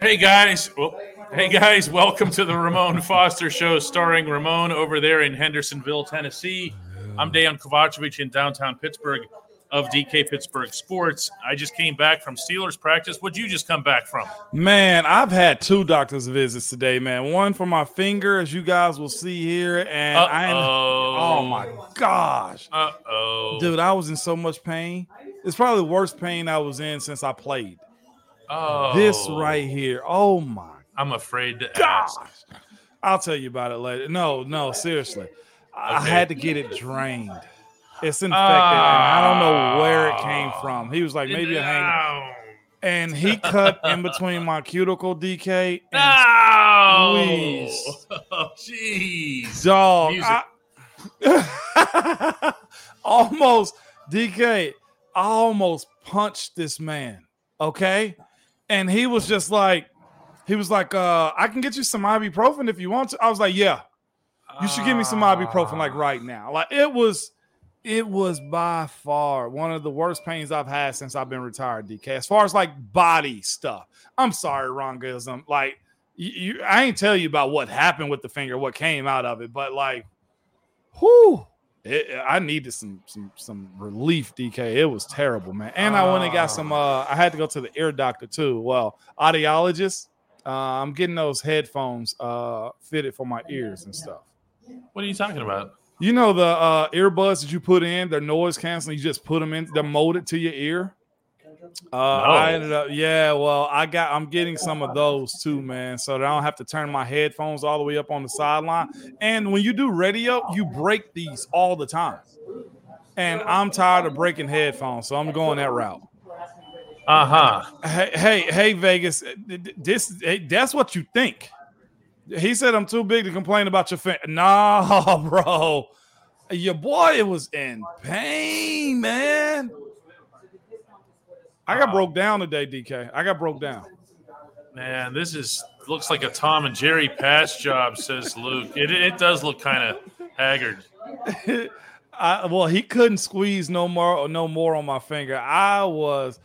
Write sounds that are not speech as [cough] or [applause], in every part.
Hey guys, well, hey guys, welcome to the Ramon Foster Show, starring Ramon over there in Hendersonville, Tennessee. I'm Dejan Kovacevic in downtown Pittsburgh of DK Pittsburgh Sports. I just came back from Steelers practice. What'd you just come back from? Man, I've had two doctor's visits today, man. One for my finger, as you guys will see here, and I oh my gosh, uh oh, dude, I was in so much pain. It's probably the worst pain I was in since I played. Oh, This right here. Oh my I'm afraid to ask. I'll tell you about it later. No, no, seriously. I had to get it drained. It's infected, and I don't know where it came ah. from. He was like, maybe a hang, and he cut in between my cuticle, DK, and No. Squeeze. Oh, jeez. dog. I- [laughs] almost DK. I almost punched this man. Okay, and he was just like, he was like, uh, I can get you some ibuprofen if you want to. I was like, yeah, you should give me some ibuprofen like right now. Like it was, it was by far one of the worst pains I've had since I've been retired. DK, as far as like body stuff. I'm sorry, Ron Gism. Like you, you, I ain't tell you about what happened with the finger, what came out of it, but like, whoo. It, I needed some some some relief, DK. It was terrible, man. And I went and got some. Uh, I had to go to the ear doctor too. Well, audiologist. Uh, I'm getting those headphones uh, fitted for my ears and stuff. What are you talking about? You know the uh, earbuds that you put in, they're noise canceling. You just put them in, they're molded to your ear. Uh, I ended up, yeah. Well, I got, I'm getting some of those too, man, so that I don't have to turn my headphones all the way up on the sideline. And when you do radio, you break these all the time. And I'm tired of breaking headphones, so I'm going that route. Uh huh. Hey, hey, hey, Vegas. This hey, that's what you think. He said I'm too big to complain about your fan. [laughs] No, [laughs] bro. Your boy was in pain, man. I got broke down today, DK. I got broke down. Man, this is looks like a Tom and Jerry pass job, says Luke. It, it does look kind of haggard. [laughs] I, well, he couldn't squeeze no more no more on my finger. I was,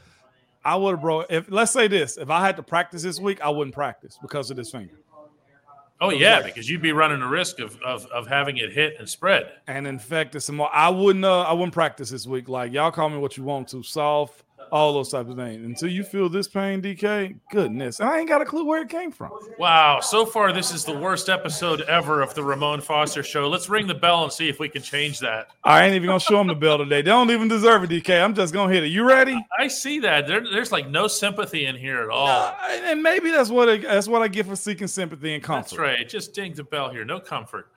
I would have broke. If let's say this, if I had to practice this week, I wouldn't practice because of this finger. Oh yeah, because you'd be running the risk of, of of having it hit and spread. and infected some more. I wouldn't uh, I wouldn't practice this week. Like y'all call me what you want to, soft, all those types of things. Until you feel this pain, DK, goodness. And I ain't got a clue where it came from. Wow, so far this is the worst episode ever of the Ramon Foster show. Let's ring the bell and see if we can change that. I ain't even gonna show them the bell today. They don't even deserve it, DK. I'm just gonna hit it. You ready? I see that. There, there's like no sympathy in here at all. Uh, and maybe that's what it, that's what I get for seeking sympathy and comfort. That's right. Just ding the bell here. No comfort.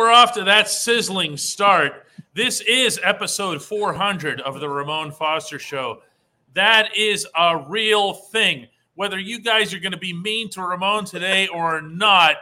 We're off to that sizzling start, this is episode 400 of the Ramon Foster Show. That is a real thing. Whether you guys are going to be mean to Ramon today or not,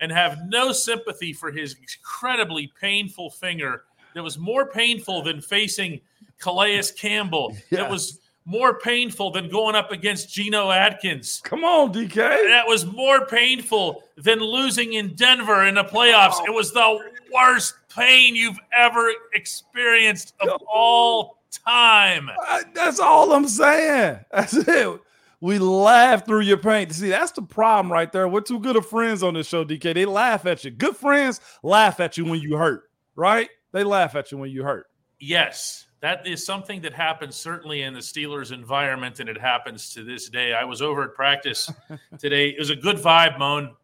and have no sympathy for his incredibly painful finger that was more painful than facing Calais Campbell. That was more painful than going up against Geno Atkins. Come on, DK. That was more painful than losing in Denver in the playoffs. It was the worst pain you've ever experienced of all time. I- that's all I'm saying. That's it. We laugh through your pain. See, that's the problem right there. We're too good of friends on this show, DK. They laugh at you. Good friends laugh at you when you hurt, right? They laugh at you when you hurt. Yes, that is something that happens certainly in the Steelers environment, and it happens to this day. I was over at practice [laughs] today. It was a good vibe, Moan.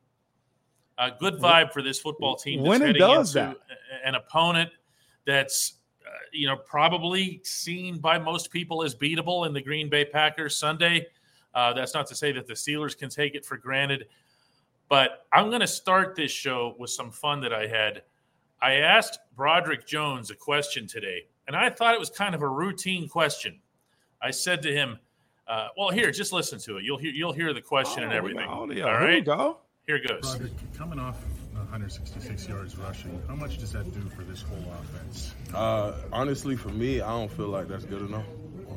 A good vibe for this football team. When it does that. an opponent that's uh, you know probably seen by most people as beatable in the Green Bay Packers Sunday. Uh, that's not to say that the Steelers can take it for granted, but I'm going to start this show with some fun that I had. I asked Broderick Jones a question today, and I thought it was kind of a routine question. I said to him, uh, "Well, here, just listen to it. You'll hear you'll hear the question and everything. Oh, yeah. All Here we go. here it goes. Broderick, coming off 166 yards rushing, how much does that do for this whole offense? Uh, honestly, for me, I don't feel like that's good enough.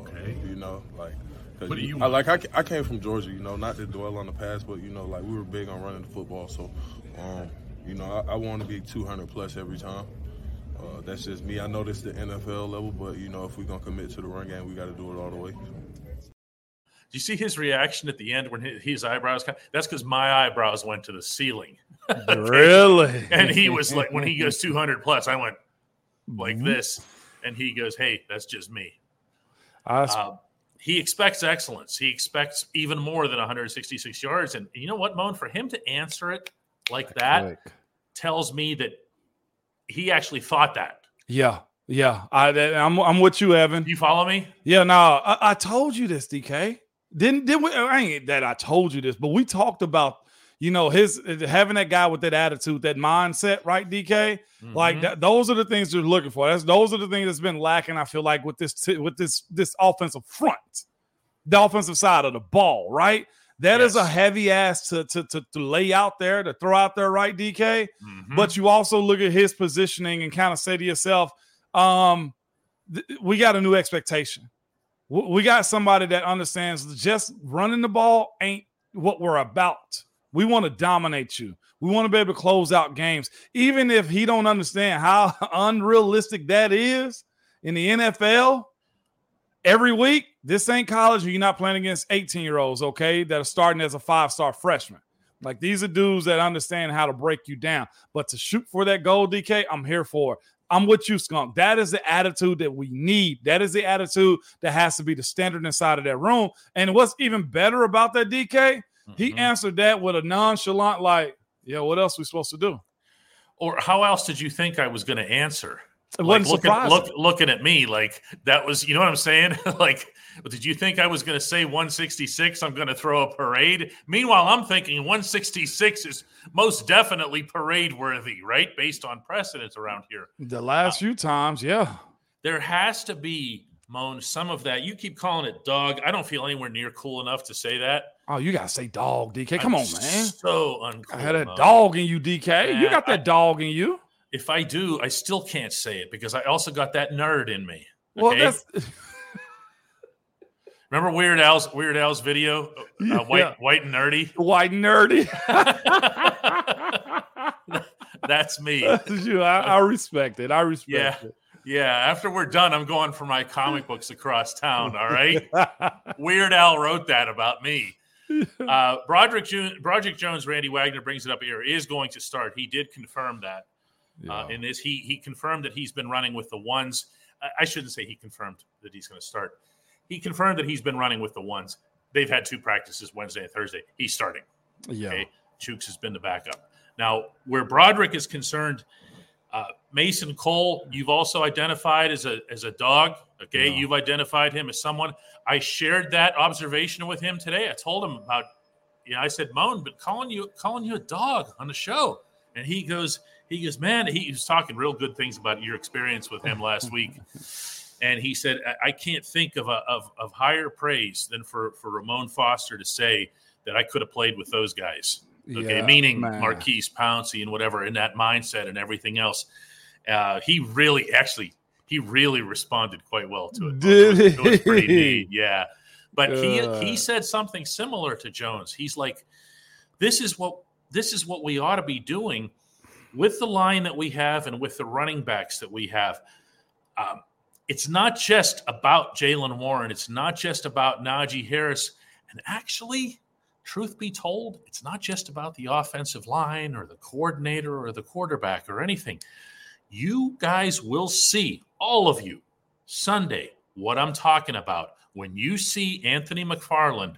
Okay. You know, like What do you I like I, I came from Georgia, you know, not to dwell on the past, but you know, like we were big on running the football, so um, you know, I, I want to be 200 plus every time. Uh, that's just me. I know this the NFL level, but you know, if we're gonna commit to the run game, we got to do it all the way. Do you see his reaction at the end when his, his eyebrows? Kind that's because my eyebrows went to the ceiling, [laughs] Really? and he was like, when he goes 200 plus, I went like Mhm. this, and he goes, "Hey, that's just me." I, Uh, he expects excellence. He expects even more than 166 yards, and you know what, Moan? For him to answer it like that Quick. tells me that he actually thought that. Yeah, yeah. I, I'm, I'm with you, Evan. You follow me? Yeah, no, I, I told you this, DK. Didn't did we? I ain't that I told you this, but we talked about you know his having that guy with that attitude, that mindset, right, DK? Like Mhm. that, those are the things you're looking for. That's those are the things that's been lacking. I feel like with this t- with this this offensive front, the offensive side of the ball, right? That is a heavy ass to, to to to lay out there to throw out there, right, DK? Mhm. but you also look at his positioning and kind of say to yourself, um, th- we got a new expectation. W- We got somebody that understands just running the ball ain't what we're about. We want to dominate you. We want to be able to close out games, even if he don't understand how [laughs] unrealistic that is in the NFL. Every week, this ain't college. You're not playing against 18 year olds, okay, that are starting as a five star freshman. Like these are dudes that understand how to break you down. But to shoot for that goal, DK, I'm here for it. I'm with you, Skunk. That is the attitude that we need. That is the attitude that has to be the standard inside of that room. And what's even better about that, DK, he Mhm. answered that with a nonchalant, like, yeah, what else we supposed to do? or how else did you think I was going to answer? It Like wasn't looking, look, looking at me like that was, you know what I'm saying? [laughs] like, did you think I was going to say 166? I'm going to throw a parade. Meanwhile, I'm thinking 166 is most definitely parade worthy, right? Based on precedents around here. the last uh, few times, yeah. There has to be, Moan, some of that. You keep calling it dog. I don't feel anywhere near cool enough to say that. Oh, you gotta say dog, DK. Come I'm on, man. So uncool. I had a Moan. dog in you, DK. you got that I- dog in you. If I do, I still can't say it because I also got that nerd in me. Well, okay? that's [laughs] [laughs] Remember Weird Al's Weird Al's video, uh, white Yeah. white and nerdy. white and nerdy. [laughs] That's me. That's you. I, I respect it. I respect Yeah. Yeah. After we're done, I'm going for my comic books across town. All right. Weird Al wrote that about me. Uh, Broderick, Broderick Jones, Randy Wagner brings it up here, is going to start. He did confirm that. Uh, in this, he he confirmed that he's been running with the ones. I, I shouldn't say he confirmed that he's going to start. He confirmed that he's been running with the ones. They've had two practices Wednesday and Thursday. He's starting. yeah. Okay. Chooks has been the backup. Now, where Broderick is concerned, uh, Mason Cole, you've also identified as a as a dog. Okay, Yeah. you've identified him as someone. I shared that observation with him today. I told him about, you know, I said, Moan, but calling you calling you a dog on the show, and he goes, he goes, man, he was talking real good things about your experience with him last [laughs] week. And he said, I- can't think of, a, of of higher praise than for for Ramon Foster to say that I could have played with those guys. Okay, Yeah, meaning man. Maurkice Pouncey and whatever in that mindset and everything else. Uh, he really, actually, he really responded quite well to it. Did it was, it was pretty neat, yeah. But he he said something similar to Jones. He's like, "This is what this is what we ought to be doing with the line that we have and with the running backs that we have." Um, it's not just about Jaylen Warren. It's not just about Najee Harris. And actually, truth be told, it's not just about the offensive line or the coordinator or the quarterback or anything. You guys will see, all of you, Sunday, what I'm talking about when you see Anthony McFarland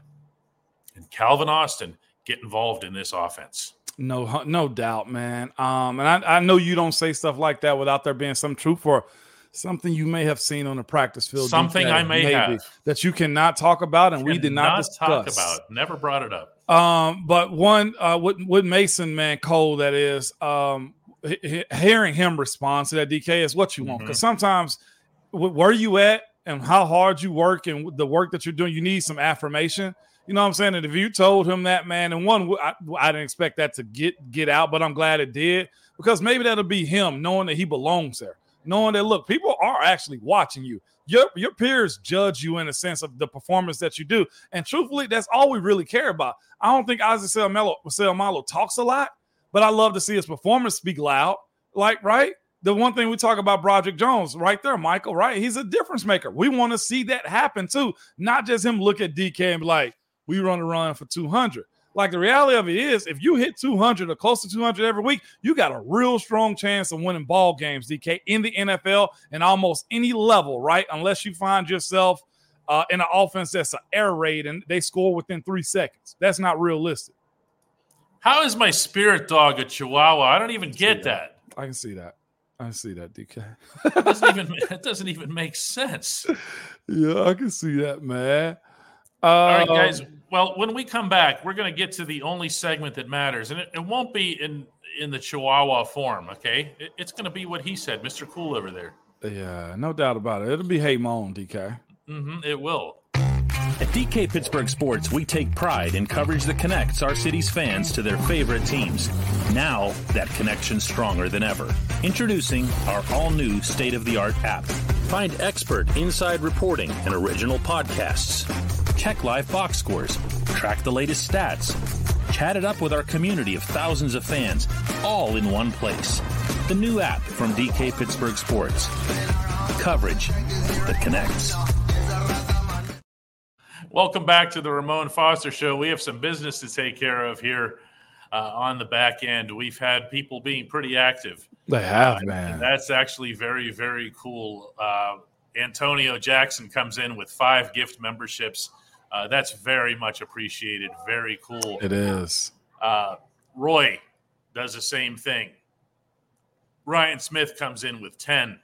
and Calvin Austin get involved in this offense. No, no doubt, man. Um, and I, I know you don't say stuff like that without there being some truth or something you may have seen on the practice field. Something I may have. that you cannot talk about, and we did not discuss. talk about. Never brought it up. Um, but one uh, with with Mason, man, Cole, that is, um, he- he- hearing him respond to that DK is what you want Mm-hmm. because sometimes where you at and how hard you work and the work that you're doing, you need some affirmation. You know what I'm saying? And if you told him that, man, and one, I, I didn't expect that to get get out, but I'm glad it did because maybe that'll be him knowing that he belongs there. knowing that look, people are actually watching you. Your your peers judge you in a sense of the performance that you do, and truthfully, that's all we really care about. I don't think Isaac Seumalo talks a lot, but I love to see his performance speak loud. Like right, the one thing we talk about Broderick Jones right there, Michael, right? He's a difference maker. We want to see that happen too, not just him look at DK and be like, we run a run for 200. Like the reality of it is, if you hit 200 or close to 200 every week, you got a real strong chance of winning ball games, DK, in the NFL and almost any level, right? Unless you find yourself uh, in an offense that's an air raid and they score within three seconds. That's not realistic. How is my spirit dog a Chihuahua? I don't even get that. that. I can see that. I see that, DK. it doesn't even [laughs] it doesn't even make sense. Yeah, I can see that, man. Uh, All right, guys. Um, well, when we come back, we're going to get to the only segment that matters, and it, it won't be in in the Chihuahua form. Okay, it, it's going to be what he said, Mister Cool over there. Yeah, no doubt about it. It'll be Hey Moan, DK. Mm-hmm, it will. At DK Pittsburgh Sports, we take pride in coverage that connects our city's fans to their favorite teams. Now, that connection's stronger than ever. Introducing our all new state of the art app. Find expert inside reporting and original podcasts. Check live box scores. Track the latest stats. Chat it up with our community of thousands of fans, all in one place. The new app from DK Pittsburgh Sports. Coverage that connects. Welcome back to the Ramon Foster Show. We have some business to take care of here uh, on the back end. We've had people being pretty active. They have, uh, man. That's actually very, very cool. Uh, Antonio Jackson comes in with five gift memberships. Uh, that's very much appreciated. Very cool. It is. Uh, Roy does the same thing. Ryan Smith comes in with 10.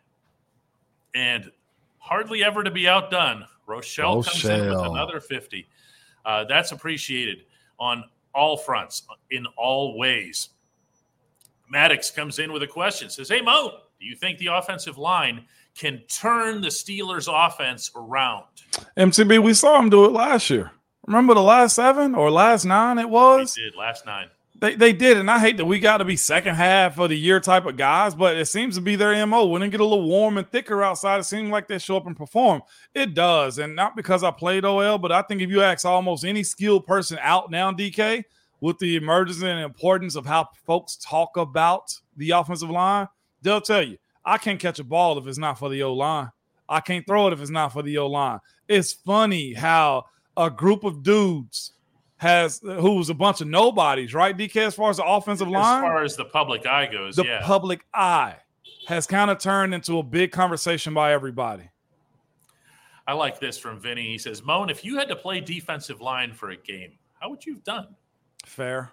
And hardly ever to be outdone. Rochelle, Rochelle. comes in with another 50. Uh, that's appreciated on all fronts, in all ways. Maddox comes in with a question says, Hey, Mo, do you think the offensive line can turn the Steelers' offense around? MTB, we saw him do it last year. Remember the last seven or last nine it was? He did, last nine. They, they did, and I hate that we got to be second half of the year type of guys, but it seems to be their mo. When it get a little warm and thicker outside, it seems like they show up and perform. It does, and not because I played OL, but I think if you ask almost any skilled person out now, DK, with the emergence and importance of how folks talk about the offensive line, they'll tell you, I can't catch a ball if it's not for the O line. I can't throw it if it's not for the O line. It's funny how a group of dudes has who was a bunch of nobodies, right? DK, as far as the offensive line, as far as the public eye goes, the yeah. public eye has kind of turned into a big conversation by everybody. I like this from Vinny. He says, "Moan, if you had to play defensive line for a game, how would you have done?" Fair.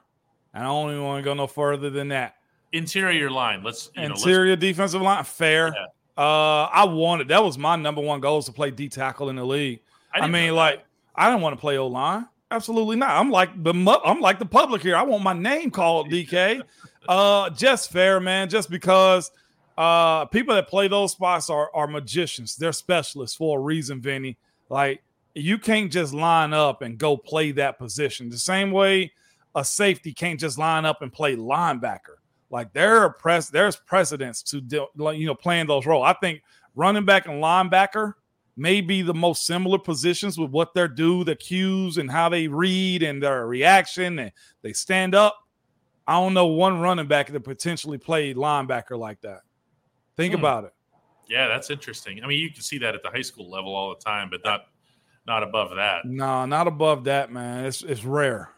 I don't even want to go no further than that. Interior line. Let's interior know, let's, defensive line. Fair. Yeah. Uh, I wanted that was my number one goal is to play D tackle in the league. I, I mean, like I didn't want to play O line. Absolutely not. I'm like the I'm like the public here. I want my name called DK. uh, just fair, man. Just because uh, people that play those spots are are magicians. They're specialists for a reason, Vinny. Like you can't just line up and go play that position the same way a safety can't just line up and play linebacker. Like there are press, there's precedents to you know playing those roles. I think running back and linebacker may be the most similar positions with what they do, the cues and how they read and their reaction and they stand up. I don't know one running back that potentially played linebacker like that. Think hmm. about it. Yeah, that's interesting. I mean, you can see that at the high school level all the time, but not not above that. No, not above that, man. It's it's rare.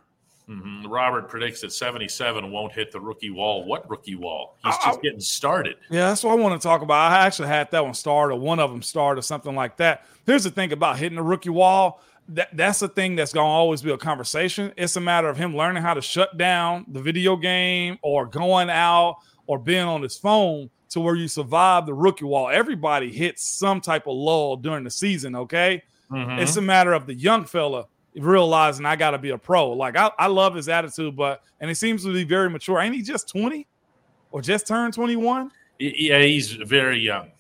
Mm-hmm. Robert predicts that 77 won't hit the rookie wall. What rookie wall? He's just getting started. Yeah, that's what I want to talk about. I actually had that one start, or one of them start, or something like that. Here's the thing about hitting the rookie wall. That, that's the thing that's going to always be a conversation. It's a matter of him learning how to shut down the video game or going out or being on his phone to where you survive the rookie wall. Everybody hits some type of lull during the season, okay? Mm-hmm. It's a matter of the young fella realizing I got to be a pro. Like I, I love his attitude, but and he seems to be very mature. Ain't he just 20 or just turned 21? Yeah, he's very young.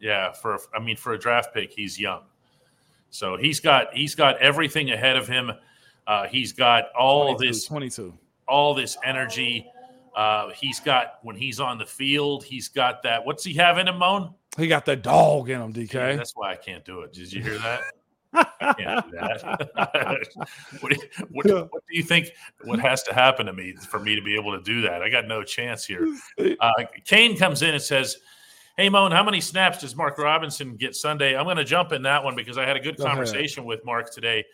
Yeah, for I mean for a draft pick, he's young. So he's got he's got everything ahead of him. Uh, he's got all 22, this 22, all this energy. Uh, he's got when he's on the field, he's got that. What's he have in him, Moan? He got that dog in him, DK. Yeah, that's why I can't do it. Did you hear that? I can't [laughs] do that. [laughs] what, do you, what, what, do you think? What has to happen to me for me to be able to do that? I got no chance here. [laughs] Uh, Kane comes in and says, "Hey, Moan, how many snaps does Mark Robinson get Sunday?" I'm going to jump in that one because I had a good conversation with Mark today.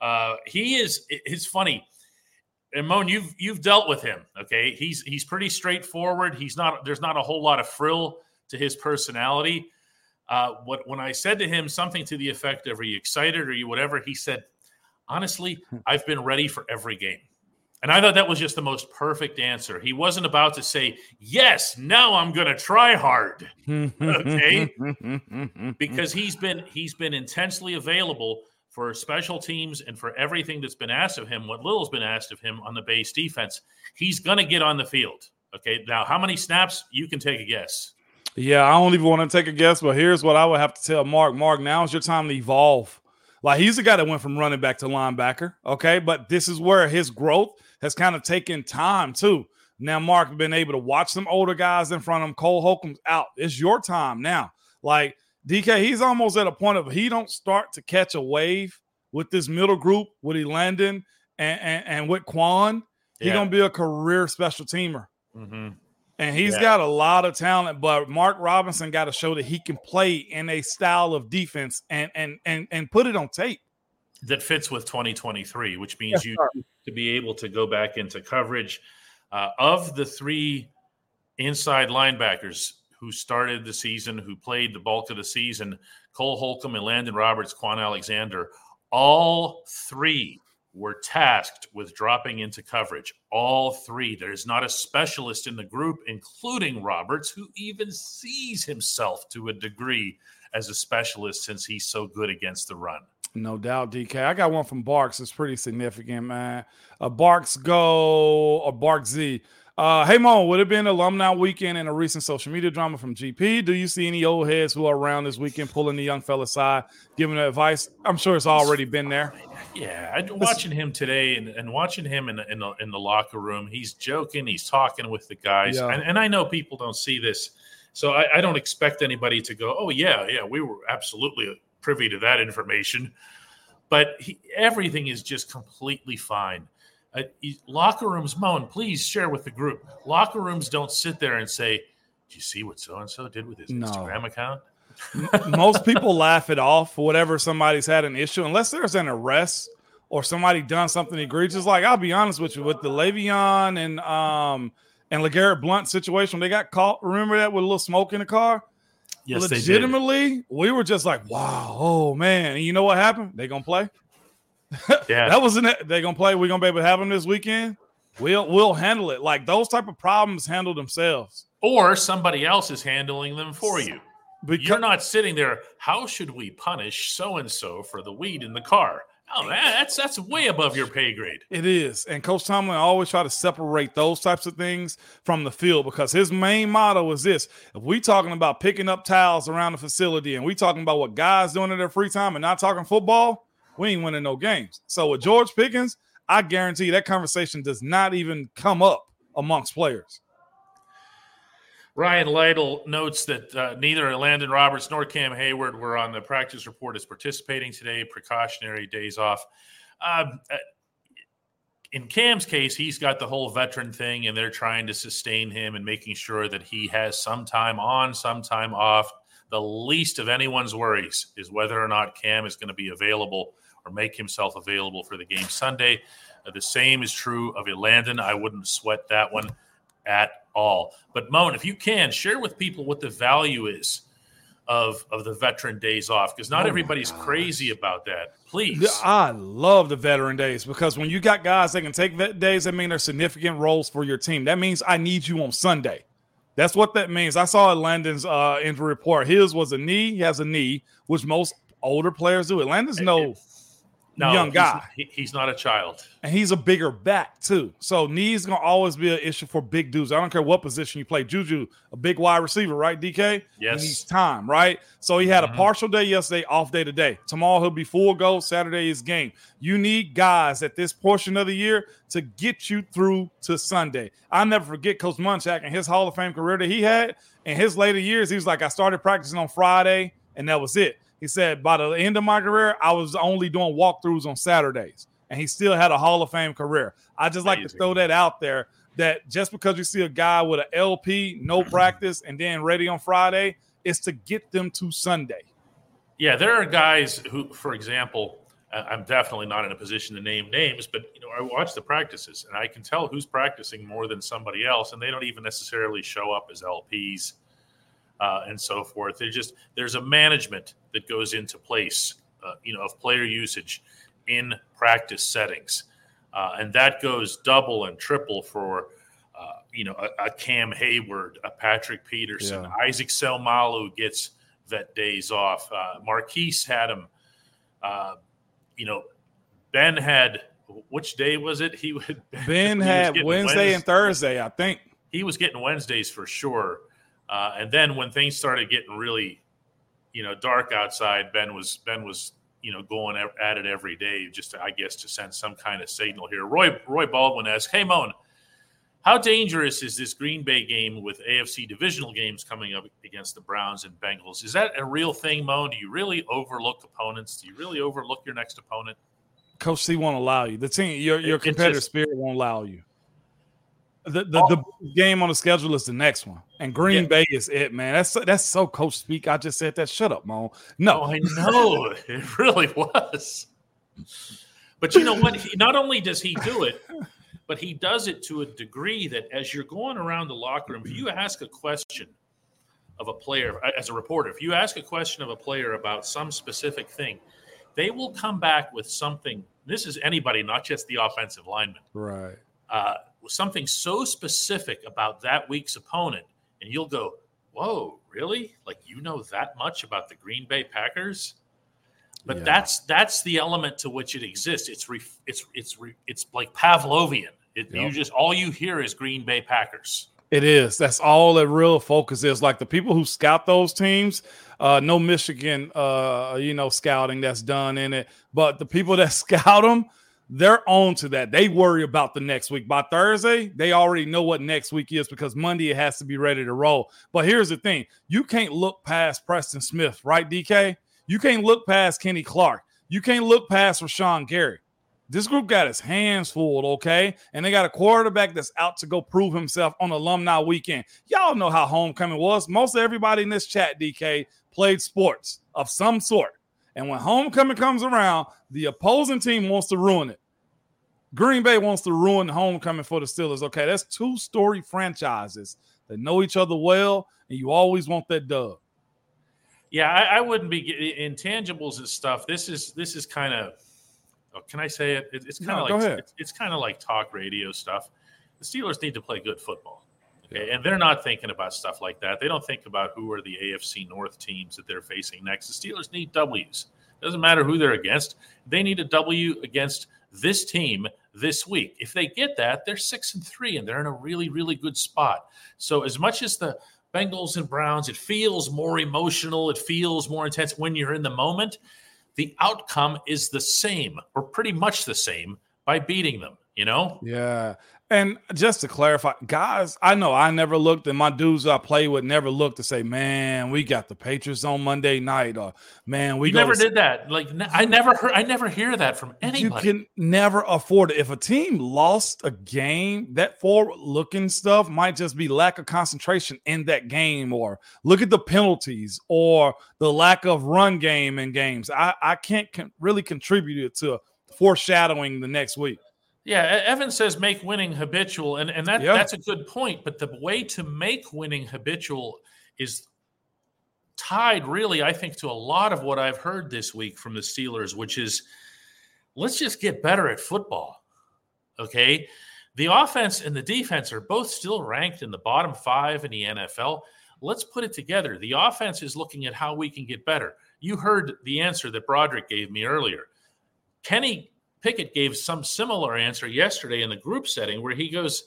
Uh, he is. It's funny and Moan, you've you've dealt with him. Okay, he's he's pretty straightforward. He's not. There's not a whole lot of frill to his personality. Uh, what when I said to him something to the effect of "Are you excited?" or "You whatever," he said, "Honestly, I've been ready for every game." And I thought that was just the most perfect answer. He wasn't about to say, "Yes, now I'm going to try hard." [laughs] okay? [laughs] because he's been he's been intensely available for special teams and for everything that's been asked of him, what Little's been asked of him on the base defense, he's going to get on the field. Okay. Now, how many snaps? You can take a guess. Yeah, I don't even want to take a guess, but here's what I would have to tell Mark. Mark, now is your time to evolve. Like he's the guy that went from running back to linebacker. Okay. But this is where his growth has kind of taken time too. Now, Mark been able to watch some older guys in front of him. Cole Holcomb's out. It's your time now. Like DK, he's almost at a point of he don't start to catch a wave with this middle group with Elandon and, and, and with Kwon. He's yeah. gonna be a career special teamer. Mm-hmm. And he's yeah. got a lot of talent, but Mark Robinson got to show that he can play in a style of defense and and and and put it on tape that fits with 2023, which means yes, you sir. to be able to go back into coverage uh, of the three inside linebackers who started the season, who played the bulk of the season, Cole Holcomb and Landon Roberts, Kwon Alexander, all three were tasked with dropping into coverage. All three. There's not a specialist in the group, including Roberts, who even sees himself to a degree as a specialist since he's so good against the run. No doubt, DK. I got one from Barks. It's pretty significant, man. A Barks go or Bark Z. Uh, hey Mo, would it been alumni weekend and a recent social media drama from GP? Do you see any old heads who are around this weekend pulling the young fella aside, giving advice? I'm sure it's already been there. Yeah, watching him today and, and watching him in the, in the, in the locker room, he's joking, he's talking with the guys, yeah. and, and I know people don't see this, so I, I don't expect anybody to go, "Oh yeah, yeah, we were absolutely privy to that information," but he, everything is just completely fine uh, locker rooms, Moan, please share with the group. Locker rooms don't sit there and say, "Do you see what so and so did with his no. Instagram account?" Most people [laughs] laugh it off whatever somebody's had an issue, unless there's an arrest or somebody done something egregious. Like I'll be honest with you, with the Le'Veon and um and LeGarrette Blunt situation, they got caught. Remember that with a little smoke in the car? Yes, legitimately, we were just like, "Wow, oh man!" And you know what happened? They gonna play. [laughs] Yeah, that wasn't it. They're gonna play. We're gonna be able to have them this weekend. We'll we'll handle it. Like those type of problems handle themselves, or somebody else is handling them for you. Because, You're not sitting there. How should we punish so and so for the weed in the car? Oh, man, that's that's way above your pay grade. It is, and Coach Tomlin always try to separate those types of things from the field because his main motto is this: if we talking about picking up towels around the facility, and we talking about what guys doing in their free time, and not talking football, we ain't winning no games. So with George Pickens, I guarantee that conversation does not even come up amongst players. Ryan Lytle notes that uh, neither Landon Roberts nor Cam Heyward were on the practice report as participating today, precautionary days off. Um, uh, in Cam's case, he's got the whole veteran thing, and they're trying to sustain him and making sure that he has some time on, some time off. The least of anyone's worries is whether or not Cam is going to be available or make himself available for the game Sunday. Uh, the same is true of Elandon. I wouldn't sweat that one at all. But Moan, if you can share with people what the value is of of the veteran days off, because not oh everybody's crazy about that. Please, I love the veteran days because when you got guys that can take vet days, that mean they're significant roles for your team. That means I need you on Sunday. That's what that means. I saw Landon's uh, injury report. His was a knee. He has a knee, which most older players do. Landon's no No, young he's- guy. he- he's not a child. and he's a bigger back too. So knees gonna always be an issue for big dudes. I don't care what position you play. Juju, a big wide receiver, right? DK. Yes. He needs time, right? So he had Mhm. a partial day yesterday, off day today. Tomorrow he'll be full go. Saturday is game. You need guys at this portion of the year to get you through to Sunday. I never forget Coach Munchak and his Hall of Fame career that he had. In his later years, he was like, I started practicing on Friday, and that was it. He said, by the end of my career, I was only doing walkthroughs on Saturdays, and he still had a Hall of Fame career. I just like to throw that out there that just because you see a guy with an LP, no [clears throat] practice, and then ready on Friday, is to get them to Sunday. Yeah, there are guys who, for example, I'm definitely not in a position to name names, but you know, I watch the practices and I can tell who's practicing more than somebody else, and they don't even necessarily show up as LPs uh, and so forth. There's just there's a management that goes into place, uh, you know, of player usage in practice settings, uh, and that goes double and triple for. Uh, you know, a, a Cam Heyward, a Patrick Peterson, Yeah. Isaac Seumalo gets vet days off. Uh, Maurkice had him. Uh, you know, Ben had which day was it? He would [laughs] Ben he had getting Wednesday and Thursday, I think. He was getting Wednesdays for sure. Uh, and then when things started getting really, you know, dark outside, Ben was Ben was you know going at it every day, just to, I guess to send some kind of signal here. Roy Roy Baldwin asks, "Hey Moan, how dangerous is this Green Bay game with AFC divisional games coming up against the Browns and Bengals? Is that a real thing, Moan? Do you really overlook opponents? Do you really overlook your next opponent? Coach C won't allow you. The team, your your It- competitive just- spirit won't allow you. The the, the game on the schedule is the next one, and Green Yeah. Bay is it, man. That's that's so coach speak. I just said that. Shut up, Mo. No, Oh, I know. [laughs] it really was. But you know what? He, not only does he do it, but he does it to a degree that as you're going around the locker room, if you ask a question of a player, as a reporter, if you ask a question of a player about some specific thing, they will come back with something. This is anybody, not just the offensive lineman. right. Uh, something so specific about that week's opponent, and you'll go, "Whoa, really? Like you know that much about the Green Bay Packers?" But Yeah. that's that's the element to which it exists. It's re, it's it's re, it's like Pavlovian. It, You just all you hear is Green Bay Packers. It is. That's all the real focus is. Like the people who scout those teams, uh, no Michigan, uh, you know, scouting that's done in it. But the people that [laughs] scout them, they're on to that. They worry about the next week. By Thursday, they already know what next week is because Monday it has to be ready to roll. But here's the thing: you can't look past Preston Smith, right, DK? You can't look past Kenny Clark. You can't look past Rashan Gary. This group got his hands full, okay? And they got a quarterback that's out to go prove himself on alumni weekend. Y'all know how homecoming was. Most everybody in this chat, DK, played sports of some sort. And when homecoming comes around, the opposing team wants to ruin it. Green Bay wants to ruin homecoming for the Steelers. Okay, that's two story franchises that know each other well, and you always want that dub. Yeah, I, I wouldn't be intangibles and stuff. This is this is kind of. Oh, can I say it? It- It's kind of go like it's, it's kind of like talk radio stuff. The Steelers need to play good football, okay? and they're not thinking about stuff like that. They don't think about who are the AFC North teams that they're facing next. The Steelers need W's. Doesn't matter who they're against. They need a W against this team this week. If they get that, they're six and three, and they're in a really, really good spot. So as much as the Bengals and Browns, it feels more emotional, it feels more intense when you're in the moment. The outcome is the same, or pretty much the same, by beating them. You know, Yeah. And just to clarify, guys, I know I never looked, and my dudes I play with never looked to say, man, we got the Patriots on Monday night, or man, we never did that. Like I never heard, I never hear that from anybody. You can never afford it. If a team lost a game, that forward looking stuff might just be lack of concentration in that game, or look at the penalties or the lack of run game in games. I, I can't con- really contribute it to foreshadowing the next week. Yeah, Evan says make winning habitual, and and that Yeah. that's a good point. But the way to make winning habitual is tied, really, I think, to a lot of what I've heard this week from the Steelers, which is let's just get better at football. Okay, the offense and the defense are both still ranked in the bottom five in the NFL. Let's put it together. The offense is looking at how we can get better. You heard the answer that Broderick gave me earlier Kenny Pickett gave some similar answer yesterday in the group setting where he goes,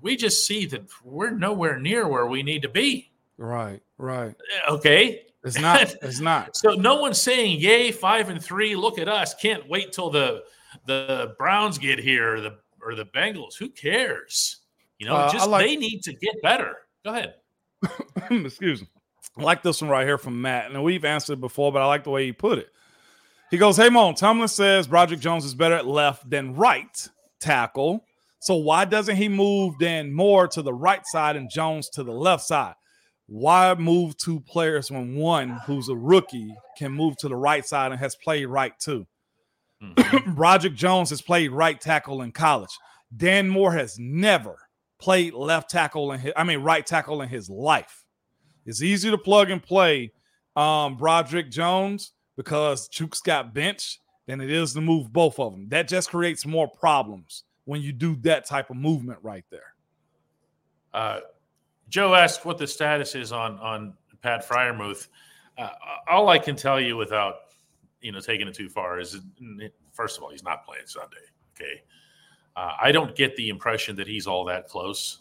We just see that we're nowhere near where we need to be. Right, right. Okay. It's not. [laughs] It's not. So no one's saying, Yay, five and three. Look at us. Can't wait till the the Browns get here or the or the Bengals. Who cares? You know, Uh, just like- they need to get better. Go ahead. [laughs] Excuse me. I like this one right here from Matt. And we've answered before, but I like the way he put it. He goes, Hey, Mon, Tomlin says Broderick Jones is better at left than right tackle. So why doesn't he move then more to the right side and Jones to the left side? Why move two players when one who's a rookie can move to the right side and has played right too? Mhm. [clears throat] Broderick Jones has played right tackle in college. Dan Moore has never played left tackle in his, I mean, right tackle in his life. It's easy to plug and play um, Broderick Jones because Chooks got benched than it is to move both of them. That just creates more problems when you do that type of movement right there. Uh, Joe asked what the status is on on Pat Freiermuth. Uh, all I can tell you without you know taking it too far is first of all he's not playing Sunday. Okay, uh, I don't get the impression that he's all that close.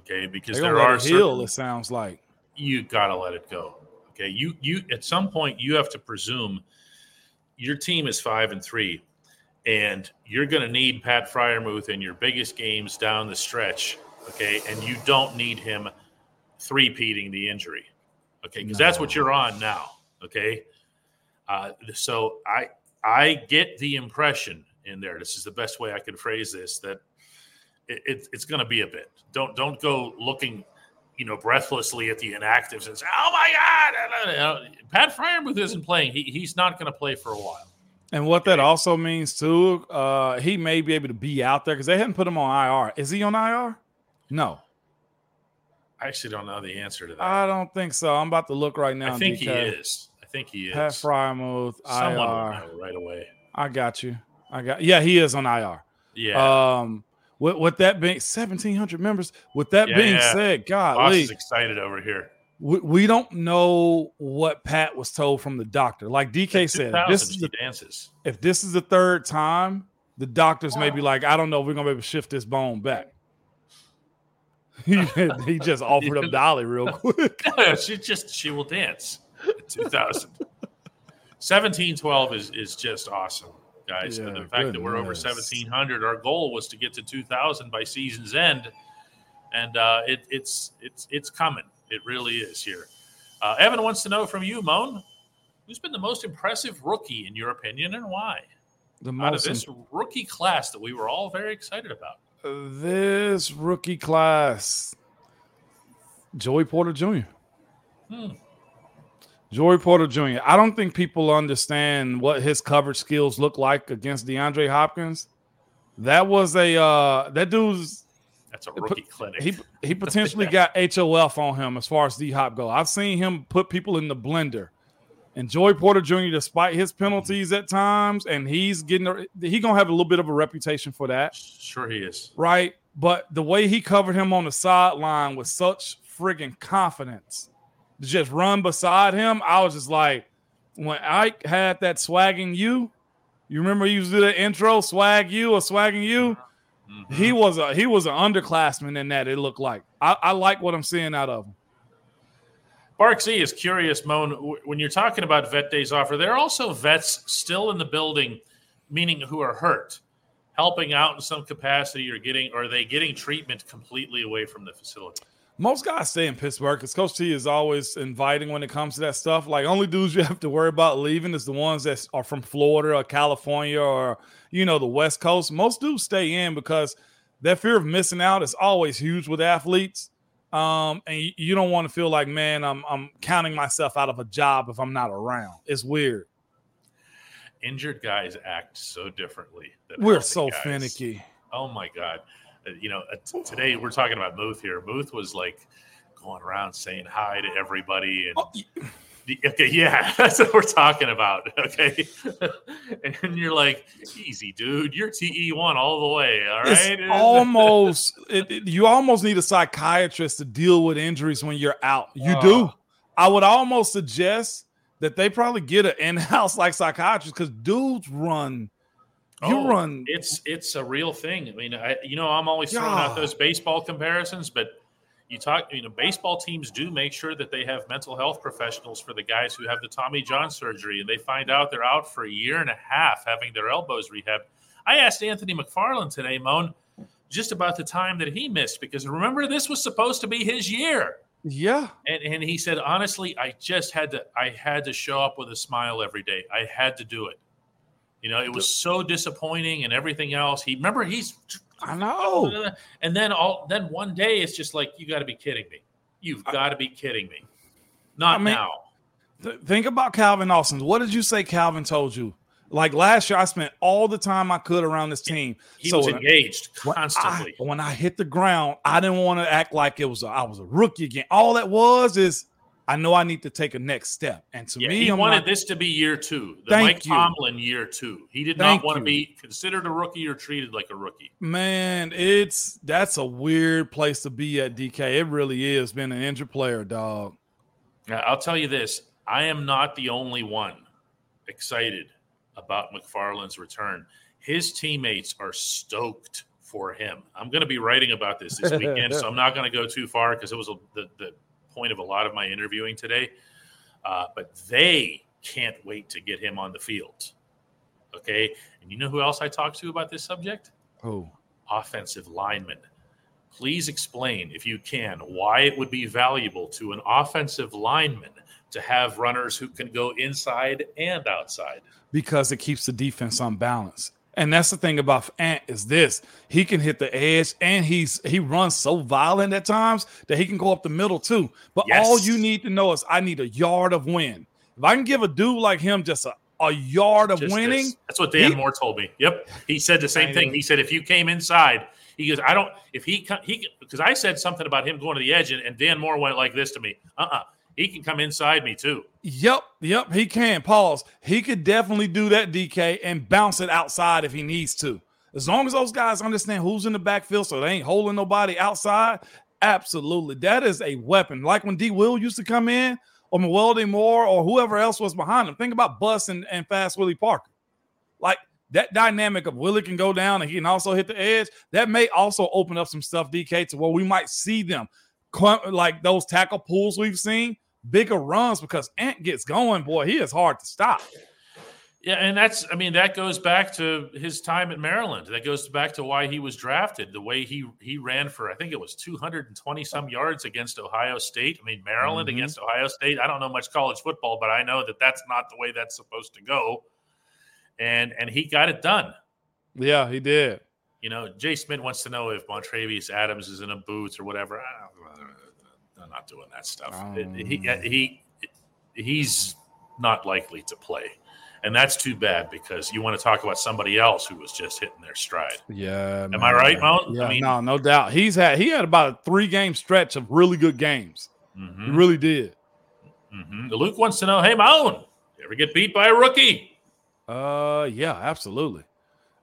Okay, because there are heal, certain, it sounds like. you gotta let it go. Okay, you you at some point you have to presume your team is five and three, and you're going to need Pat Freiermuth in your biggest games down the stretch. Okay, and you don't need him three-peating the injury. Okay, because that's what you're on now. Okay, uh, so I I get the impression in there. This is the best way I can phrase this that it, it, it's going to be a bit. Don't don't go looking you know, breathlessly at the inactives and say, "Oh my God!" Pat Freiermuth isn't playing. He, he's not going to play for a while. And what that also means too, uh, he may be able to be out there because they hadn't put him on IR. Is he on IR? No, I actually don't know the answer to that. I don't think so. I'm about to look right now. I think he is. I think he is. Pat Freiermuth, Someone IR. know right away. I got you. I got. Yeah, he is on IR. Yeah, Um, with, with that being 1,700 members. With that Yeah, being yeah. said, Boss golly, is excited over here. we, we don't know what Pat was told from the doctor. Like DK said, if this is the, dances. if this is the third time, the doctors may be like, I don't know, if we're gonna be able to shift this bone back. [laughs] he, he just [laughs] offered up Dolly real [laughs] quick. No, she just she will dance. at 2000. 1712 is is just awesome, guys. and the fact that we're over 1700, our goal was to get to 2000 by season's end, and uh, it, it's it's it's coming. It really is here. Uh, Evan wants to know from you, Moan, who's been the most impressive rookie in your opinion, and why? The Out of most this rookie class that we were all very excited about. this rookie class, Joey Porter Jr. Hmm. Joey Porter Jr. I don't think people understand what his coverage skills look like against DeAndre Hopkins. That was a uh that dude's That's a put- rookie clinic. he he [laughs] potentially got HOF on him as far as D Hop go. I've seen him put people in the blender. And Joey Porter Jr., despite his penalties at times, and he's getting he gonna have a little bit of a reputation for that sure, he is. right? But the way he covered him on the sideline with such friggin' confidence just run beside him, I was just like, when Ike had that swagging you, you remember used to do the intro, swag you or swagging you. Mhm. He was a he was an underclassman in that. It looked like I, I like what I'm seeing out of him. Bark Z is curious, Moan. When you're talking about vet days off, are there also vets still in the building, meaning who are hurt, helping out in some capacity, or getting, or are they getting treatment completely away from the facility? Most guys stay in Pittsburgh because Coach T is always inviting when it comes to that stuff. Like only dudes you have to worry about leaving is the ones that are from Florida or California or you know the West Coast. Most dudes stay in because that fear of missing out is always huge with athletes. Um, and you, you don't want to feel like, man, I'm I'm counting myself out of a job if I'm not around. It's weird. Injured guys act so differently. We're so guys. finicky. Oh my god! You know, today we're talking about Muth here. Muth was like going around saying hi to everybody, and Oh, y- [laughs] The- Okay, yeah, [laughs] that's what we're talking about. [laughs] Okay, and you're like, easy, dude. You're TE one all the way. All right. It's almost it, it- you almost need a psychiatrist to deal with injuries when you're out. You do. I would almost suggest that they probably get an in-house like psychiatrist because dudes run. You Oh, run. It's it's a real thing. I mean, I you know I'm always throwing out those baseball comparisons, but you talk you know baseball teams do make sure that they have mental health professionals for the guys who have the Tommy John surgery, and they find out they're out for a year and a half having their elbows rehabbed. I asked Anthony McFarland today, Moan, just about the time that he missed because remember this was supposed to be his year. Yeah. And, and he said, honestly, I just had to, I had to show up with a smile every day. I had to do it. You know, it was so disappointing and everything else. He remember he's, I know. and then all, then one day it's just like, you got to be kidding me. You've got to be kidding me. Not I mean, now. Th- think about Calvin Austin. What did you say Calvin told you? Like last year, I spent all the time I could around this team. He So was engaged when I- constantly. when I hit the ground, I didn't want to act like it was a, I was a rookie again. All that was is I know I need to take a next step. And to yeah, me, he I'm wanted this to be year two, the Mike you. Tomlin year two. He did Thank not want to be considered a rookie or treated like a rookie. man, it's that's a weird place to be at DK. It really is. Being an injured player, dog. Now, I'll tell you this: I am not the only one excited about McFarland's return. His teammates are stoked for him. I'm going to be writing about this this weekend, so I'm not going to go too far because it was a, the the point of a lot of my interviewing today. Uh, but they can't wait to get him on the field. Okay, and you know who else I talked to about this subject? Oh, offensive lineman. Please explain, if you can, why it would be valuable to an offensive lineman to have runners who can go inside and outside. because it keeps the defense on balance. And that's the thing about Ant is this: he can hit the edge, and he's he runs so violent at times that he can go up the middle too. But all you need to know is I need a yard of win. If I can give a dude like him just a, a yard of Just winning, this. That's what Dan He- Moore told me. Yep, he said the same thing. He said if you came inside, he goes, I don't. If he co- he because I said something about him going to the edge, and, and Dan Moore went like this to me. Uh uh he can come inside me too. Yep, yep, he can. Pause. He could definitely do that, DK, and bounce it outside if he needs to. As long as those guys understand who's in the backfield, so they ain't holding nobody outside. Absolutely, that is a weapon. Like when D. Will used to come in, or Mewelde Moore, or whoever else was behind him. Think about Bus and, and Fast Willie Parker. Like that dynamic of Willie can go down and he can also hit the edge. That may also open up some stuff, DK, to where we might see them like those tackle pools we've seen, bigger runs because Ant gets going, boy, he is hard to stop. Yeah, and that's I mean that goes back to his time at Maryland. That goes back to why he was drafted. The way he he ran for I think it was 220 some yards against Ohio State. I mean Maryland Mhm. against Ohio State. I don't know much college football, but I know that that's not the way that's supposed to go. And and he got it done. Yeah, he did. You know, Jay Smith wants to know if Montravius Adams is in a booth or whatever. I don't, not doing that stuff. Um. he, he he's not likely to play, and that's too bad because you want to talk about somebody else who was just hitting their stride. Yeah. Am I right, Mount? Yeah, I mean, no, no doubt. He's had he had about a three game stretch of really good games. He mhm, really did. mhm. Luke wants to know, hey, Moan, ever get beat by a rookie? Uh, yeah, absolutely.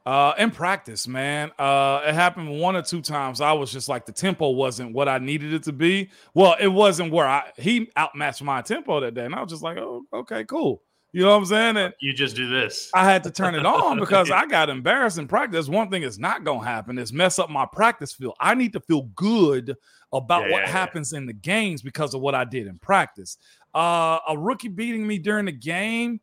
Uh, in practice, man, uh, it happened one or two times. I was just like the tempo wasn't what I needed it to be. Well, it wasn't where I he outmatched my tempo that day, and I was just like, oh, okay, cool. You know what I'm saying? And You just do this. I had to turn it on [laughs] because I got embarrassed in practice. One thing is not going to happen is mess up my practice feel. I need to feel good about Yeah, what yeah, yeah. happens in the games because of what I did in practice. Uh, a rookie beating me during the game.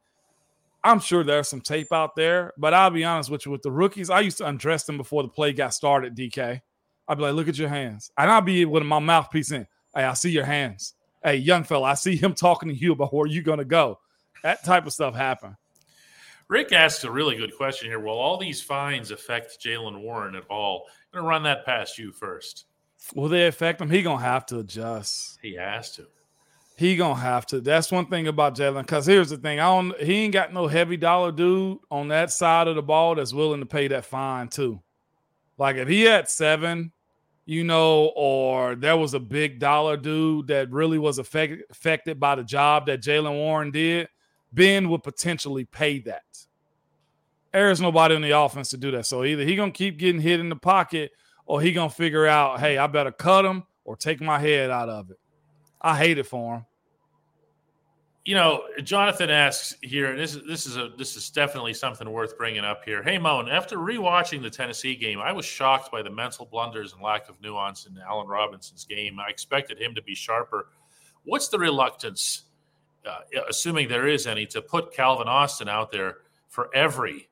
I'm sure there's some tape out there, but I'll be honest with you. With the rookies, I used to undress them before the play got started. DK, I'd be like, "Look at your hands," and I'll be with my mouthpiece in. Hey, I see your hands. Hey, young fella, I see him talking to you about where you gonna go. That type of stuff happen. Rick asks a really good question here. Will all these fines affect Jaylen Warren at all? I'm going to run that past you first. Will they affect him? He gonna have to adjust. He has to. He gonna have to. That's one thing about Jaylen. Because here's the thing: I don't. He ain't got no heavy dollar dude on that side of the ball that's willing to pay that fine too. Like if he had seven, you know, or there was a big dollar dude that really was affected affected by the job that Jaylen Warren did, Ben would potentially pay that. There's nobody on the offense to do that. So either he gonna keep getting hit in the pocket, or he gonna figure out, hey, I better cut him or take my head out of it. I hate it for him. you know, Jonathan asks here, and this is this is a this is definitely something worth bringing up here. Hey, Moan, after rewatching the Tennessee game, I was shocked by the mental blunders and lack of nuance in Allen Robinson's game. I expected him to be sharper. What's the reluctance, uh, assuming there is any, to put Calvin Austin out there for every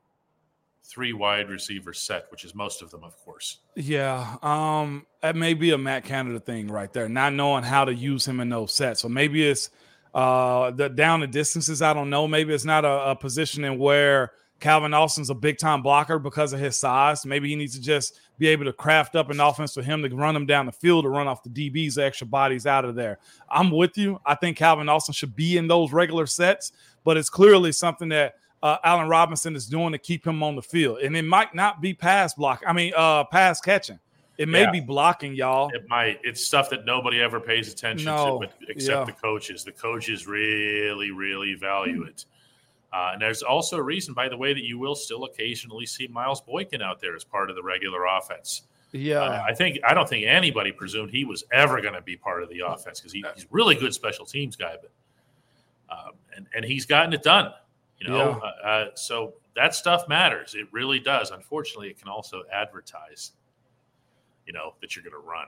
three wide receiver set, which is most of them, of course. Yeah, um, that may be a Matt Canada thing right there, not knowing how to use him in those sets. So maybe it's uh, the down the distances, I don't know. Maybe it's not a, a position where Calvin Austin's a big time blocker because of his size. Maybe he needs to just be able to craft up an offense for him to run him down the field to run off the DBs, extra bodies out of there. I'm with you. I think Calvin Austin should be in those regular sets, but it's clearly something that uh, Allen Robinson is doing to keep him on the field. And it might not be pass block. I mean, uh, pass catching. It may yeah. be blocking, y'all. It might. It's stuff that nobody ever pays attention no. to, except yeah. the coaches. The coaches really, really value it. Uh, and there's also a reason, by the way, that you will still occasionally see Miles Boykin out there as part of the regular offense. Yeah, uh, I think I don't think anybody presumed he was ever going to be part of the offense because he, he's really good special teams guy, but um, and and he's gotten it done. You know, yeah. Uh, uh, so that stuff matters. It really does. Unfortunately, it can also advertise you know that you're going to run.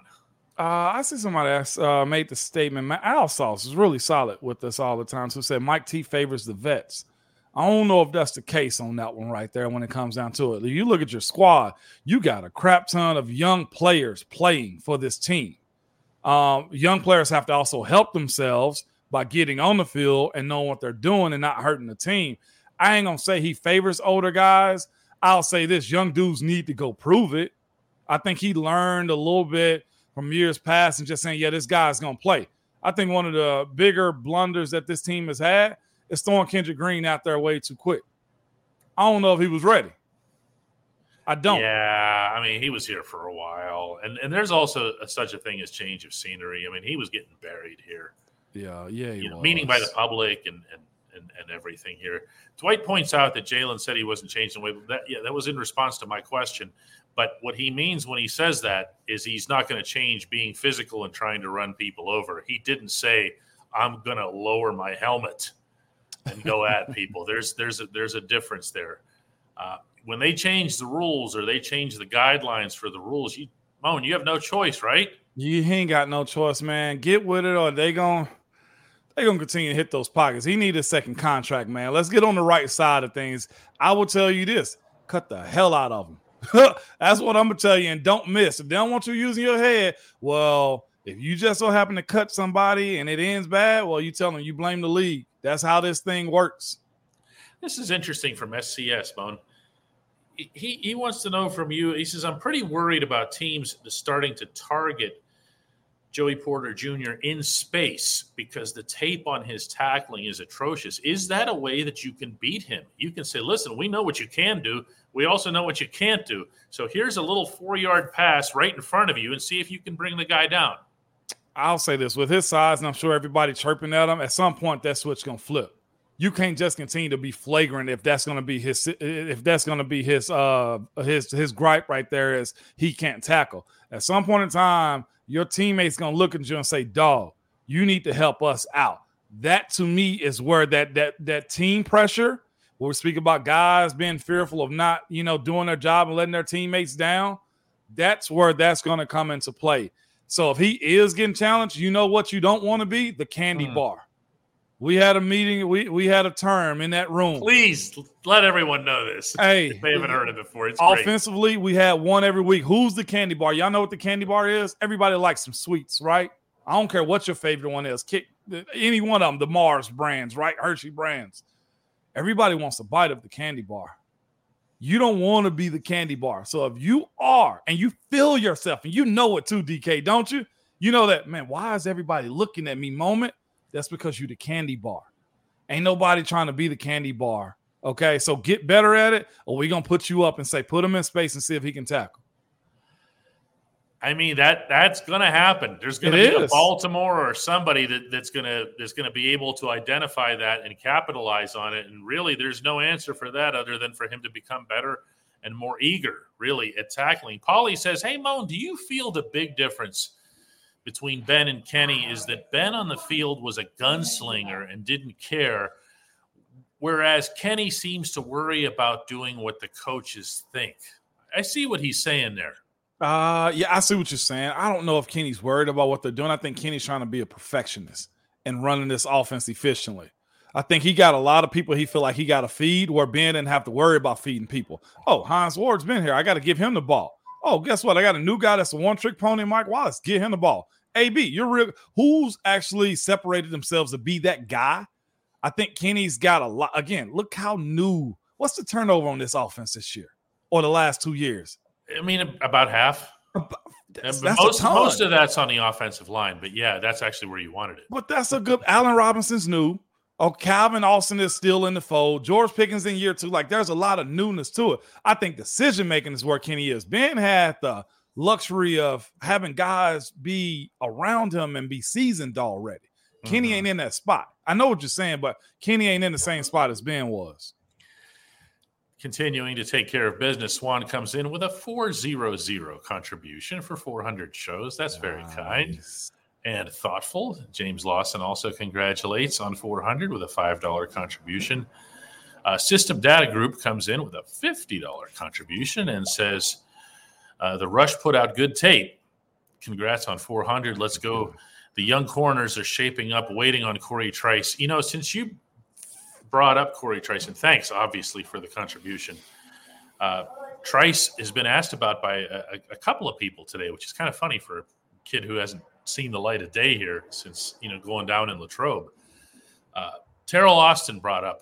Uh, I see somebody else uh, made the statement. Al Sauce is really solid with us all the time. So said Mike T favors the vets. I don't know if that's the case on that one right there when it comes down to it. You look at your squad, you got a crap ton of young players playing for this team. Um, young players have to also help themselves by getting on the field and knowing what they're doing and not hurting the team. I ain't gonna say he favors older guys. I'll say this: young dudes need to go prove it. I think he learned a little bit from years past and just saying, yeah, this guy's to play. I think one of the bigger blunders that this team has had is throwing Kendrick Green out there way too quick. I don't know if he was ready. I don't. Yeah, I mean, he was here for a while, and and there's also a, such a thing as change of scenery. I mean, he was getting buried here. Yeah, yeah, you know, meaning by the public and and and, and everything here. Dwight points out that Jaylen said he wasn't changing the way. That yeah, that was in response to my question. But what he means when he says that is he's not going to change being physical and trying to run people over. He didn't say, "I'm going to lower my helmet and go at [laughs] people." There's there's a there's a difference there. Uh, when they change the rules or they change the guidelines for the rules, you Moan, you have no choice, right? You ain't got no choice, man. Get with it, or they going they gonna continue to hit those pockets. He need a second contract, man. Let's get on the right side of things. I will tell you this: cut the hell out of him. [laughs] That's what I'm gonna tell you. And don't miss. If they don't want you using your head, well, if you just so happen to cut somebody and it ends bad, well, you tell them you blame the league. That's how this thing works. This is interesting from SCS, Bone. He he wants to know from you. He says, I'm pretty worried about teams starting to target Joey Porter Jr. in space because the tape on his tackling is atrocious. Is that a way that you can beat him? You can say, listen, we know what you can do. We also know what you can't do. So here's a little four yard pass right in front of you and see if you can bring the guy down. I'll say this with his size, and I'm sure everybody chirping at him, at some point that switch gonna flip. You can't just continue to be flagrant if that's gonna be his if that's gonna be his uh his his gripe right there is he can't tackle. At some point in time, your teammates gonna look at you and say, dog, you need to help us out. That to me is where that that that team pressure we speak about guys being fearful of not, you know, doing their job and letting their teammates down. That's where that's going to come into play. So if he is getting challenged, you know what you don't want to be? The candy mm. bar. We had a meeting, we we had a term in that room. Please let everyone know this. Hey, if they haven't heard it before. It's offensively, great. we had one every week. Who's the candy bar? Y'all know what the candy bar is? Everybody likes some sweets, right? I don't care what your favorite one is. Kick any one of them, the Mars brands, right? Hershey brands. Everybody wants a bite of the candy bar. You don't want to be the candy bar. So if you are and you feel yourself and you know it too, DK, don't you? You know that, man, why is everybody looking at me moment? That's because you the candy bar. Ain't nobody trying to be the candy bar. Okay. So get better at it, or we gonna put you up and say, put him in space and see if he can tackle. I mean that that's going to happen. There's going to be is. a Baltimore or somebody that, that's going to that's to be able to identify that and capitalize on it. And really, there's no answer for that other than for him to become better and more eager, really, at tackling. Paulie says, "Hey, Moan, do you feel the big difference between Ben and Kenny is that Ben on the field was a gunslinger and didn't care, whereas Kenny seems to worry about doing what the coaches think. I see what he's saying there. Uh yeah, I see what you're saying. I don't know if Kenny's worried about what they're doing. I think Kenny's trying to be a perfectionist and running this offense efficiently. I think he got a lot of people he feel like he got to feed where Ben didn't have to worry about feeding people. Oh, Hines Ward's been here. I got to give him the ball. Oh, guess what? I got a new guy that's a one trick pony, Mike Wallace. Get him the ball. AB, you're real. Who's actually separated themselves to be that guy? I think Kenny's got a lot. Again, look how new. What's the turnover on this offense this year or the last two years? I mean, about half. That's, that's most, most of that's on the offensive line, but yeah, that's actually where you wanted it. But that's a good. Allen Robinson's new. Oh, Calvin Austin is still in the fold. George Pickens in year two. Like there's a lot of newness to it. I think decision making is where Kenny is. Ben had the luxury of having guys be around him and be seasoned already. Mm-hmm. Kenny ain't in that spot. I know what you're saying, but Kenny ain't in the same spot as Ben was. Continuing to take care of business, Swan comes in with a 400 contribution for 400 shows. That's very nice. kind and thoughtful. James Lawson also congratulates on 400 with a $5 contribution. Uh, System Data Group comes in with a $50 contribution and says, uh, The Rush put out good tape. Congrats on 400. Let's go. The young corners are shaping up, waiting on Corey Trice. You know, since you brought up Corey Trice, and thanks, obviously, for the contribution. Uh, Trice has been asked about by a, a couple of people today, which is kind of funny for a kid who hasn't seen the light of day here since you know going down in Latrobe. Uh, Teryl Austin brought up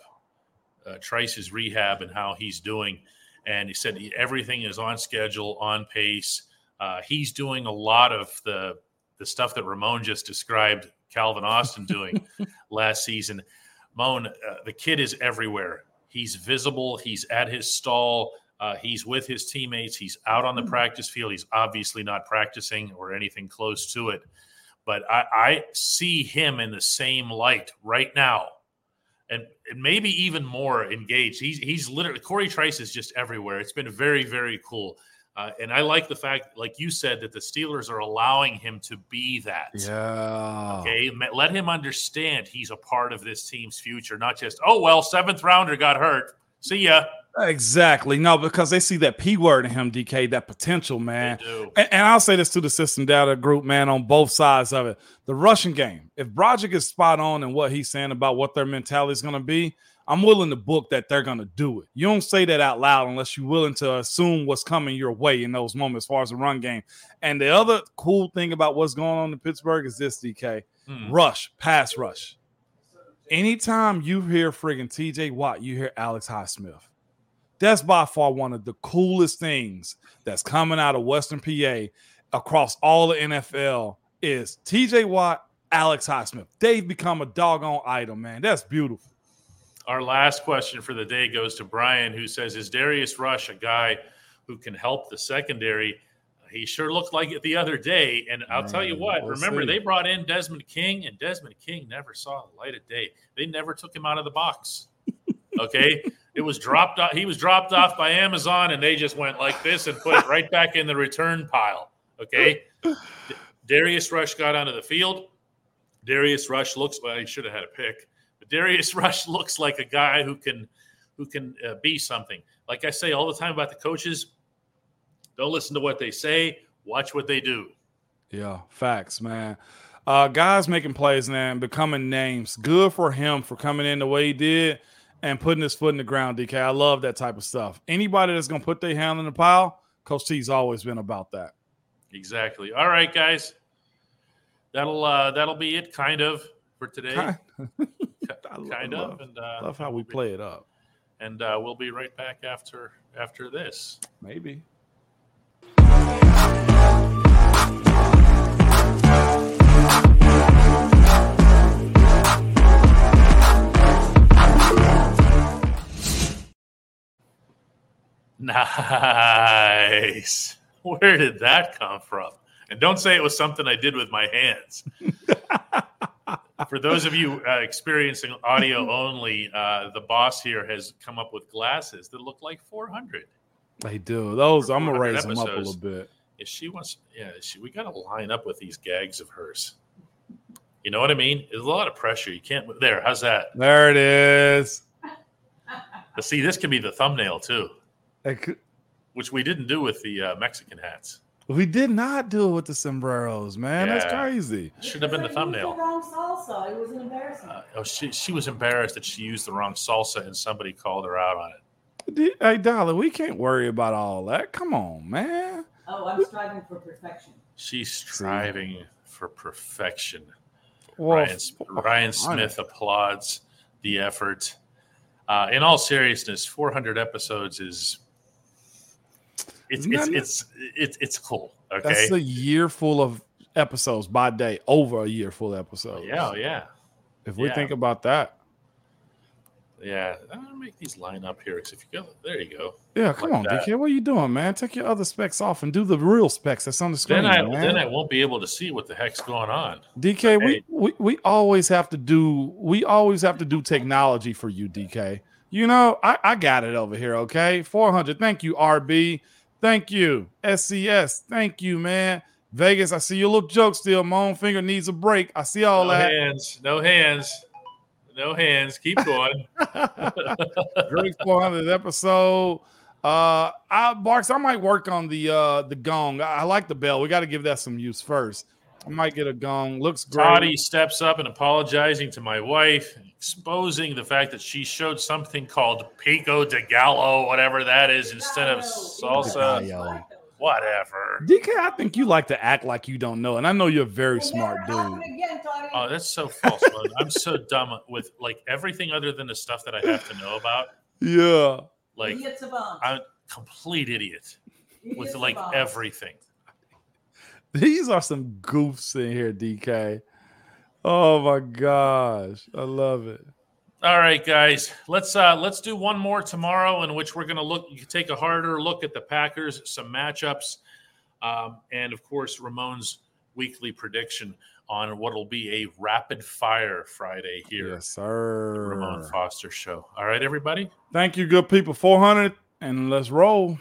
uh, Trice's rehab and how he's doing, and he said everything is on schedule, on pace. Uh, he's doing a lot of the the stuff that Ramon just described Calvin Austin doing [laughs] last season. Moan, uh, the kid is everywhere. He's visible. He's at his stall. Uh, he's with his teammates. He's out on the hmm. practice field. He's obviously not practicing or anything close to it. But I, I see him in the same light right now, and, and maybe even more engaged. He's he's literally Corey Trice is just everywhere. It's been very very cool. Uh, and I like the fact, like you said, that the Steelers are allowing him to be that. Yeah. Okay. Let him understand he's a part of this team's future, not just, oh, well, seventh rounder got hurt. See ya. Exactly. No, because they see that P word in him, DK, that potential, man. And, and, I'll say this to the system data group, man, on both sides of it. The rushing game, if Broderick is spot on in what he's saying about what their mentality is going to be, I'm willing to book that they're going to do it. You don't say that out loud unless you're willing to assume what's coming your way in those moments as far as the run game. And the other cool thing about what's going on in Pittsburgh is this, DK hmm. rush, pass rush. Anytime you hear friggin' TJ Watt, you hear Alex Highsmith. That's by far one of the coolest things that's coming out of Western PA across all the NFL is TJ Watt, Alex Highsmith. They've become a doggone item, man. That's beautiful. Our last question for the day goes to Brian, who says, Is Darius Rush a guy who can help the secondary? Uh, he sure looked like it the other day. And I'll Man, tell you what, we'll remember, see. they brought in Desmond King, and Desmond King never saw the light of day. They never took him out of the box. [laughs] Okay. It was dropped off. He was dropped off by Amazon, and they just went like this and put it right back in the return pile. Okay. Darius Rush got onto the field. Darius Rush looks, well, he should have had a pick. But Darius [laughs] Rush looks like a guy who can who can uh, be something. Like I say all the time about the coaches, don't listen to what they say, watch what they do. Yeah, facts, man. Uh, guys making plays and becoming names. Good for him for coming in the way he did and putting his foot in the ground, DK. I love that type of stuff. Anybody that's going to put their hand in the pile, Coach T's always been about that. Exactly. All right, guys. That'll uh, that'll be it, kind of, for today. kind [laughs] love, of. And uh, love how we play it up. And uh, we'll be right back after after this. Maybe. Nice. Where did that come from? And don't say it was something I did with my hands. [laughs] For those of you uh, experiencing audio only, uh, the boss here has come up with glasses that look like 400. They do. Those I'm gonna raise episodes. them up a little bit. If she wants, yeah, she, we got to line up with these gags of hers. You know what I mean? There's a lot of pressure. You can't. There, how's that? There it is. But see, this can be the thumbnail too, could- which we didn't do with the uh, Mexican hats. We did not do it with the sombreros, man. That's Yeah. crazy. Should have been the thumbnail. The wrong salsa. It was embarrassing. Uh, oh, she she was embarrassed that she used the wrong salsa and somebody called her out on it. Hey, Dollar, we can't worry about all that. Come on, man. oh, I'm striving for perfection. She's striving for perfection. Well, Ryan, Ryan Smith applauds the effort. Uh, in all seriousness, 400 episodes is it's it's it's it's it's cool. Okay. That's a year full of episodes by day, over a year full of episodes. yeah, oh, yeah, If we yeah. think about that, yeah. I'm gonna make these line up here if you go, there you go. yeah, come Like on, that. DK, what are you doing, man? Take your other specs off and do the real specs that's on the screen. Then I man. then I won't be able to see what the heck's going on. DK, we, we we always have to do we always have to do technology for you, DK. You know, I, I got it over here, okay? 400. Thank you, RB. Thank you. SCS. Thank you, man. Vegas, I see your little joke still. My own finger needs a break. I see all that. no that. hands, no hands, no hands. Keep going. [laughs] [laughs] Great 400 episode. Uh, I Barks, I might work on the uh the gong. I, I like the bell. We got to give that some use first. I might get a gong. Looks great. Toddy steps up and apologizing to my wife, exposing the fact that she showed something called pico de gallo, whatever that is, instead of salsa. Whatever. DK, I think you like to act like you don't know, and I know you're a very It'll smart dude. Again, Oh, that's so false. man. I'm so dumb with like everything other than the stuff that I have to know about. Yeah. Like I'm a complete idiot Idiot with like everything. These are some goofs in here, DK. Oh my gosh. I love it. All right, guys. Let's uh let's do one more tomorrow in which we're gonna look you take a harder look at the Packers, some matchups, um, and of course Ramon's weekly prediction on what'll be a rapid fire Friday here. Yes, sir. Ramon Foster show. All right, everybody. Thank you, good people. 400, and let's roll.